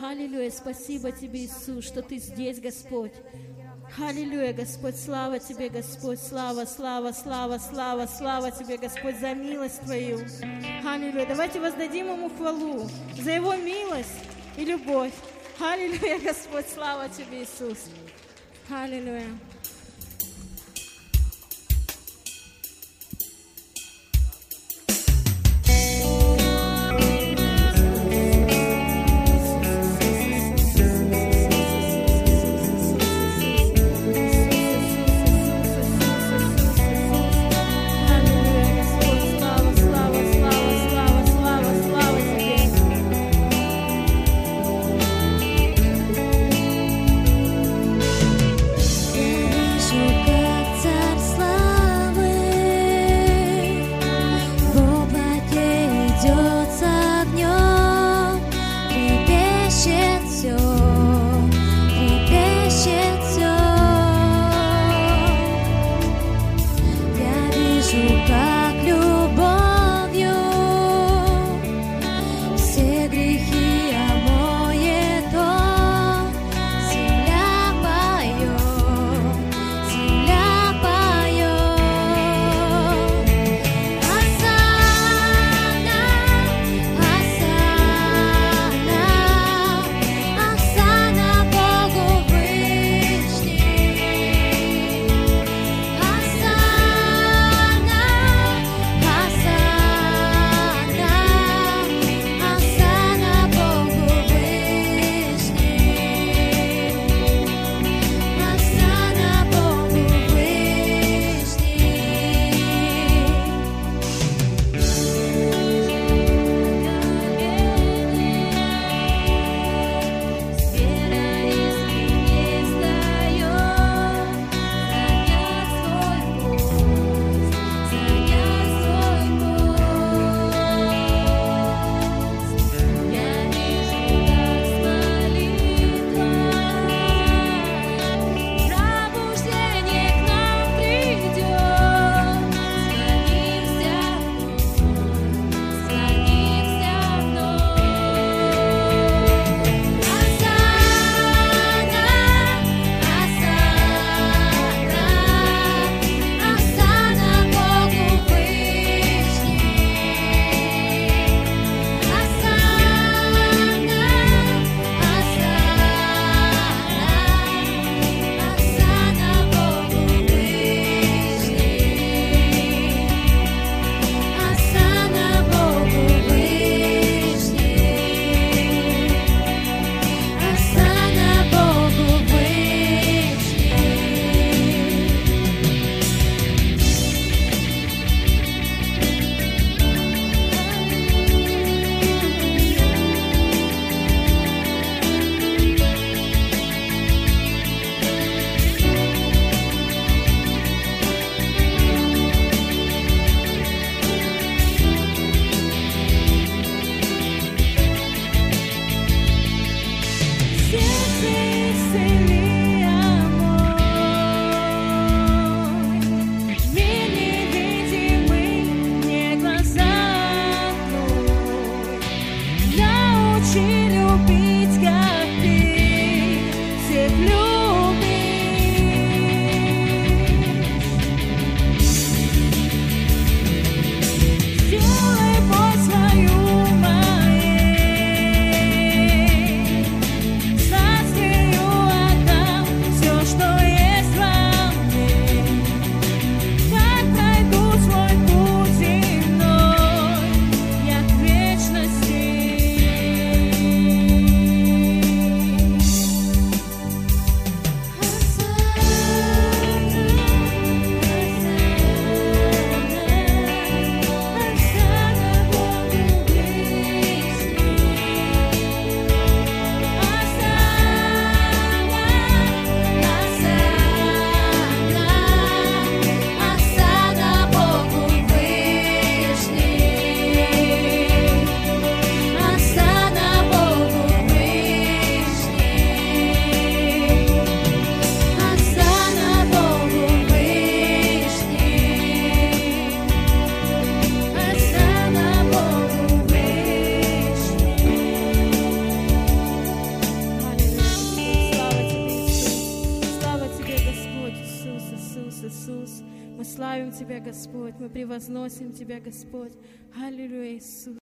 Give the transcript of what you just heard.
Аллилуйя, спасибо Тебе, Иисус, что Ты здесь, Господь. Аллилуйя, Господь, слава Тебе, Господь, слава, слава, слава, слава, слава Тебе, Господь, за милость Твою. Аллилуйя. Давайте воздадим Ему хвалу за Его милость и любовь. Аллилуйя, Господь, слава Тебе, Иисус. Аллилуйя. Славим Тебя, Господь, мы превозносим Тебя, Господь. Аллилуйя, Иисус.